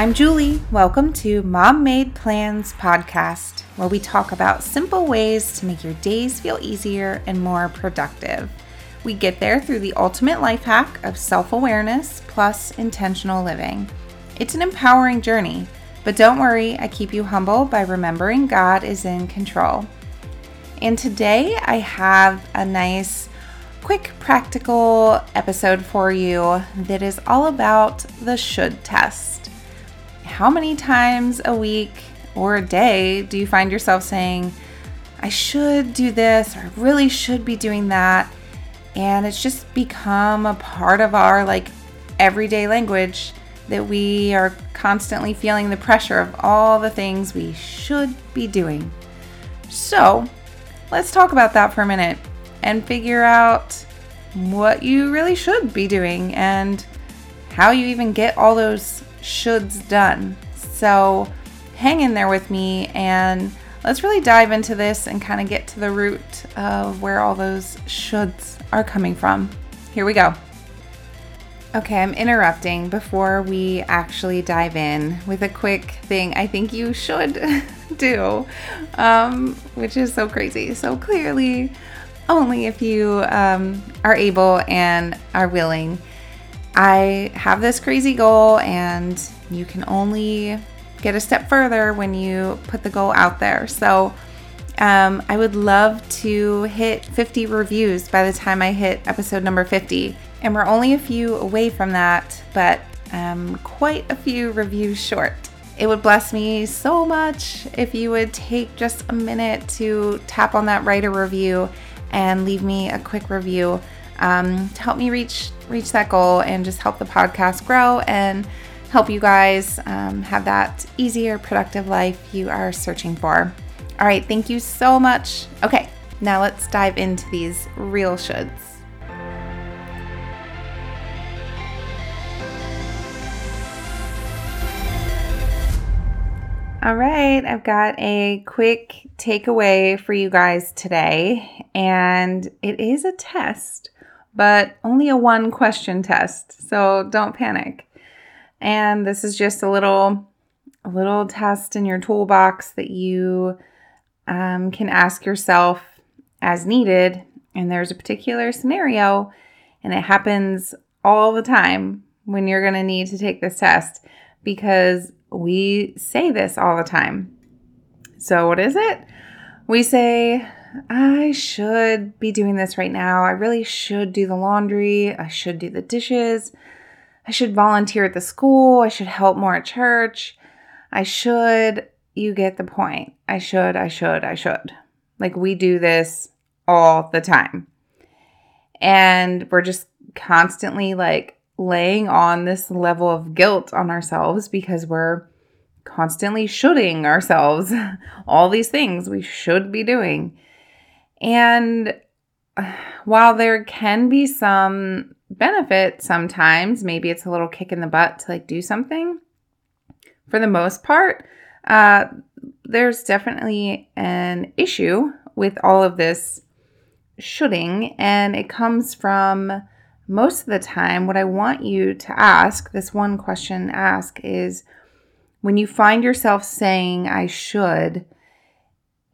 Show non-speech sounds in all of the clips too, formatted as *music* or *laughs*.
I'm Julie. Welcome to Mom Made Plans podcast, where we talk about simple ways to make your days feel easier and more productive. We get there through the ultimate life hack of self awareness plus intentional living. It's an empowering journey, but don't worry, I keep you humble by remembering God is in control. And today I have a nice, quick, practical episode for you that is all about the should test. How many times a week or a day do you find yourself saying, I should do this, or I really should be doing that? And it's just become a part of our like everyday language that we are constantly feeling the pressure of all the things we should be doing. So, let's talk about that for a minute and figure out what you really should be doing and how you even get all those shoulds done. So, hang in there with me and let's really dive into this and kind of get to the root of where all those shoulds are coming from. Here we go. Okay, I'm interrupting before we actually dive in with a quick thing I think you should *laughs* do, um, which is so crazy. So clearly, only if you um, are able and are willing. I have this crazy goal, and you can only get a step further when you put the goal out there. So, um, I would love to hit 50 reviews by the time I hit episode number 50. And we're only a few away from that, but um, quite a few reviews short. It would bless me so much if you would take just a minute to tap on that write a review and leave me a quick review um, to help me reach reach that goal and just help the podcast grow and help you guys um, have that easier, productive life you are searching for. All right, thank you so much. Okay, now let's dive into these real shoulds. All right, I've got a quick takeaway for you guys today, and it is a test, but only a one question test, so don't panic. And this is just a little a little test in your toolbox that you um, can ask yourself as needed. And there's a particular scenario, and it happens all the time when you're going to need to take this test because we say this all the time. So, what is it? We say, I should be doing this right now. I really should do the laundry. I should do the dishes. I should volunteer at the school. I should help more at church. I should. You get the point. I should, I should, I should. Like we do this all the time. And we're just constantly like laying on this level of guilt on ourselves because we're constantly shoulding ourselves *laughs* all these things we should be doing. And while there can be some benefit sometimes, maybe it's a little kick in the butt to like do something, for the most part, uh, there's definitely an issue with all of this shoulding, and it comes from most of the time, what I want you to ask, this one question ask is when you find yourself saying, I should,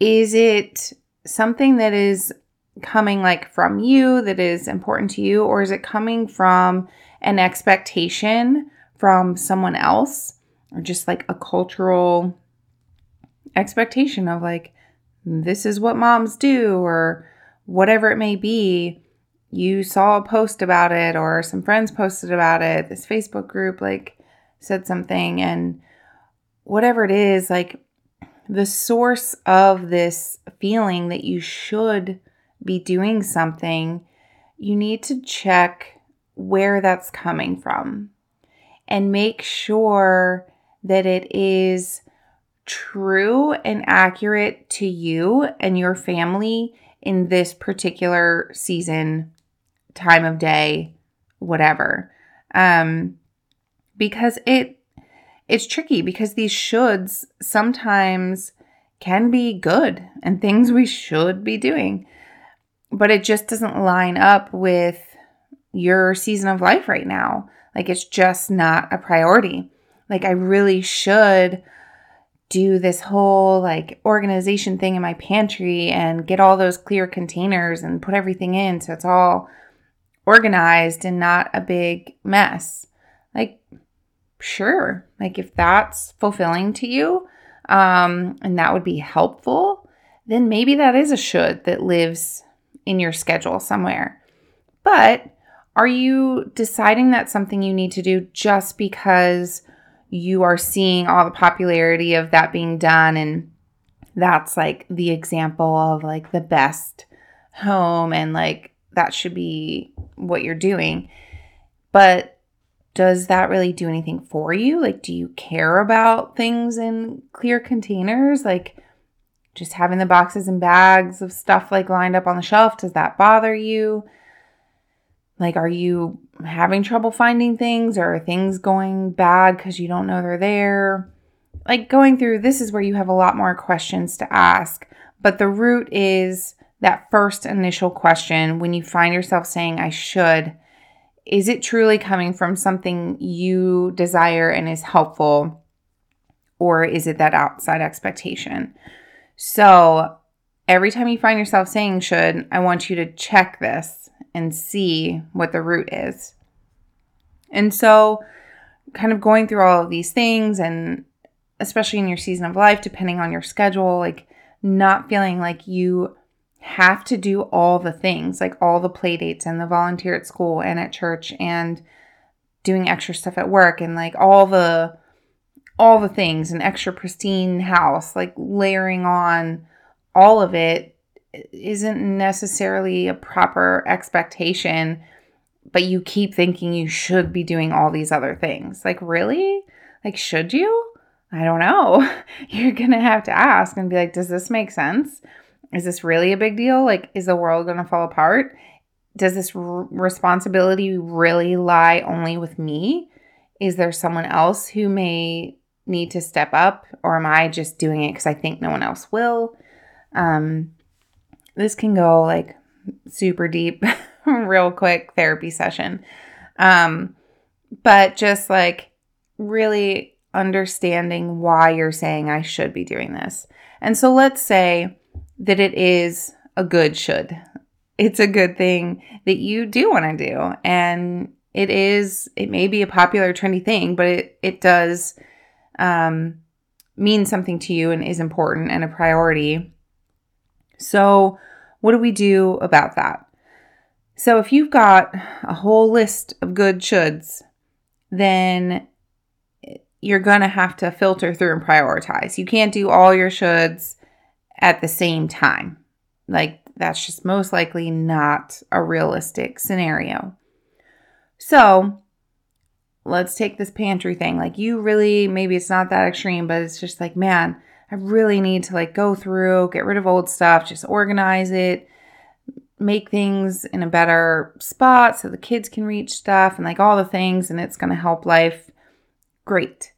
is it something that is coming like from you that is important to you, or is it coming from an expectation from someone else, or just like a cultural expectation of like, this is what moms do, or whatever it may be? you saw a post about it or some friends posted about it, this Facebook group like said something and whatever it is, like the source of this feeling that you should be doing something, you need to check where that's coming from and make sure that it is true and accurate to you and your family in this particular season time of day, whatever. Um, because it it's tricky because these shoulds sometimes can be good and things we should be doing, but it just doesn't line up with your season of life right now. Like it's just not a priority. like I really should do this whole like organization thing in my pantry and get all those clear containers and put everything in so it's all organized and not a big mess. Like, sure, like if that's fulfilling to you um, and that would be helpful, then maybe that is a should that lives in your schedule somewhere. But are you deciding that's something you need to do just because you are seeing all the popularity of that being done and that's like the example of like the best home and like that should be what you're doing. But does that really do anything for you? Like, do you care about things in clear containers? Like, just having the boxes and bags of stuff like lined up on the shelf, does that bother you? Like, are you having trouble finding things or are things going bad because you don't know they're there? Like, going through this is where you have a lot more questions to ask. But the root is that first initial question when you find yourself saying, I should, is it truly coming from something you desire and is helpful? Or is it that outside expectation? So every time you find yourself saying should, I want you to check this and see what the root is. And so, kind of going through all of these things, and especially in your season of life, depending on your schedule, like not feeling like you have to do all the things, like all the play dates and the volunteer at school and at church and doing extra stuff at work and like all the all the things an extra pristine house like layering on all of it isn't necessarily a proper expectation but you keep thinking you should be doing all these other things. Like really? Like should you? I don't know. *laughs* You're gonna have to ask and be like does this make sense is this really a big deal? Like, is the world going to fall apart? Does this r- responsibility really lie only with me? Is there someone else who may need to step up, or am I just doing it because I think no one else will? Um, this can go like super deep, *laughs* real quick therapy session. Um, but just like really understanding why you're saying I should be doing this. And so let's say that it is a good should. It's a good thing that you do want to do. And it is, it may be a popular, trendy thing, but it, it does um, mean something to you and is important and a priority. So, what do we do about that? So, if you've got a whole list of good shoulds, then you're going to have to filter through and prioritize. You can't do all your shoulds at the same time. Like, that's just most likely not a realistic scenario. So, let's take this pantry thing. Like, you really, maybe it's not that extreme, but it's just like, man, I really need to like go through, get rid of old stuff, just organize it, make things in a better spot so the kids can reach stuff and like all the things, and it's going to help life. Great.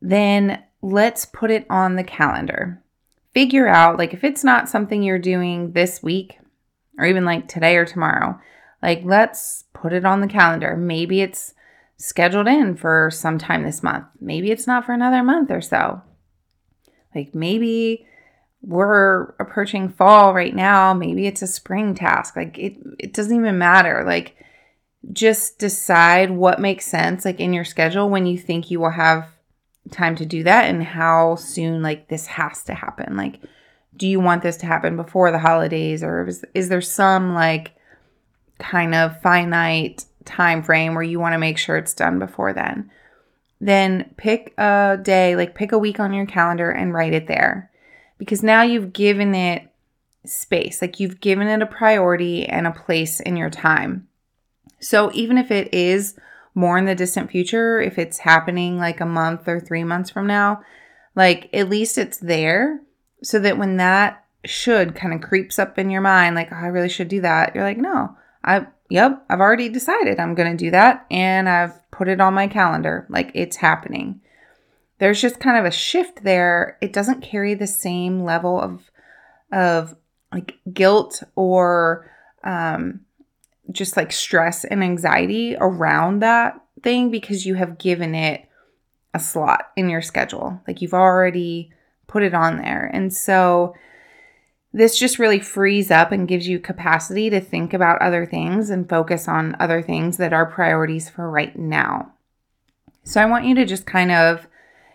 Then let's put it on the calendar figure out like if it's not something you're doing this week or even like today or tomorrow, like let's put it on the calendar. Maybe it's scheduled in for sometime this month. Maybe it's not for another month or so. Like maybe we're approaching fall right now, maybe it's a spring task. Like it it doesn't even matter. Like just decide what makes sense like in your schedule when you think you will have time to do that and how soon like this has to happen? Like do you want this to happen before the holidays or is, is there some like kind of finite time frame where you want to make sure it's done before then? Then pick a day like pick a week on your calendar and write it there. Because now you've given it space like you've given it a priority and a place in your time. So even if it is more in the distant future, if it's happening like a month or three months from now, like at least it's there so that when that should kind of creeps up in your mind, like, oh, I really should do that, you're like, no, I, yep, I've already decided I'm going to do that and I've put it on my calendar. Like it's happening. There's just kind of a shift there. It doesn't carry the same level of, of like guilt or, um, just like stress and anxiety around that thing because you have given it a slot in your schedule. Like you've already put it on there. And so this just really frees up and gives you capacity to think about other things and focus on other things that are priorities for right now. So I want you to just kind of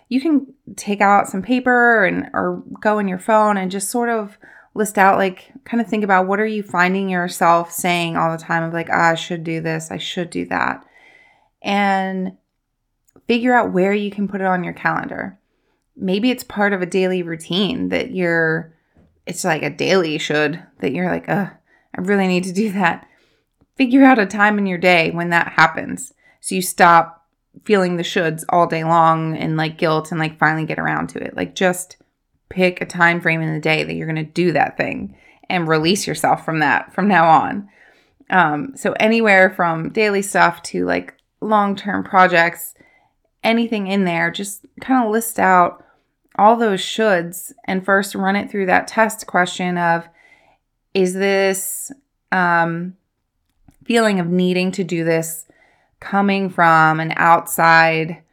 you can take out some paper and or go in your phone and just sort of list out like kind of think about what are you finding yourself saying all the time of like ah, I should do this, I should do that. And figure out where you can put it on your calendar. Maybe it's part of a daily routine that you're it's like a daily should that you're like, "Uh, I really need to do that." Figure out a time in your day when that happens. So you stop feeling the shoulds all day long and like guilt and like finally get around to it. Like just pick a time frame in the day that you're going to do that thing and release yourself from that from now on. Um, so anywhere from daily stuff to like long-term projects, anything in there, just kind of list out all those shoulds and first run it through that test question of is this um, feeling of needing to do this coming from an outside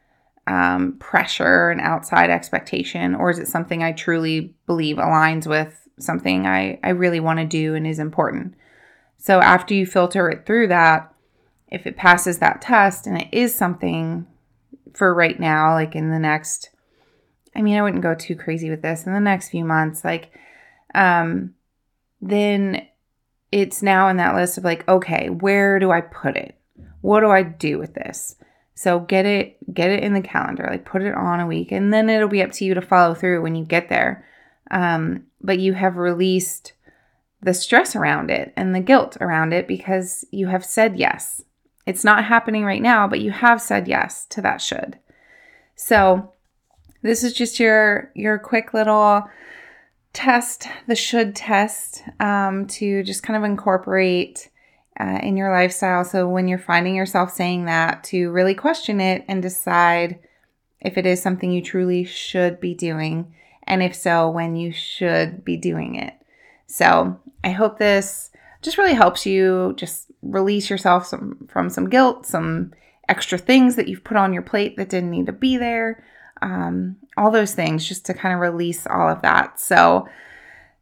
um, pressure, and outside expectation, or is it something I truly believe aligns with something I, I really want to do and is important? So after you filter it through that, if it passes that test and it is something for right now, like in the next, I mean, I wouldn't go too crazy with this in the next few months, like, um, then it's now in that list of like, okay, where do I put it? what do I do with this? So get it get it in the calendar, like put it on a week, and then it'll be up to you to follow through when you get there. Um, but you have released the stress around it and the guilt around it because you have said yes. It's not happening right now, but you have said yes to that should. So this is just your your quick little test, the should test, um, to just kind of incorporate uh, in your lifestyle. So when you're finding yourself saying that, to really question it and decide if it is something you truly should be doing, and if so, when you should be doing it. So I hope this just really helps you just release yourself some, from some guilt, some extra things that you've put on your plate that didn't need to be there. Um, all those things just to kind of release all of that. So,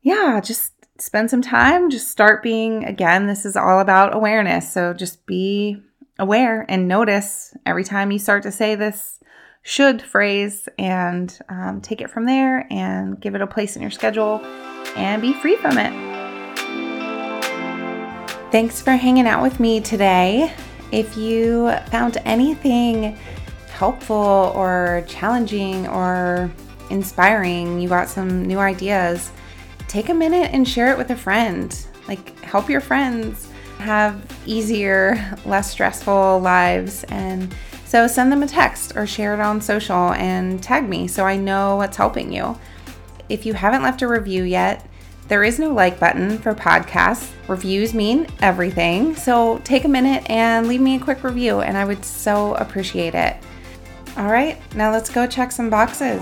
yeah, just spend some time, just start being, again, this is all about awareness. So just be aware and notice every time you start to say this should phrase and um, take it from there and give it a place in your schedule and be free from it. Thanks for hanging out with me today. If you found anything helpful or challenging or inspiring, you got some new ideas take a minute and share it with a friend. Like, help your friends have easier, less stressful lives. And so send them a text or share it on social and tag me so I know what's helping you. If you haven't left a review yet, there is no like button for podcasts. Reviews mean everything. So take a minute and leave me a quick review, and I would so appreciate it. All right, now let's go check some boxes.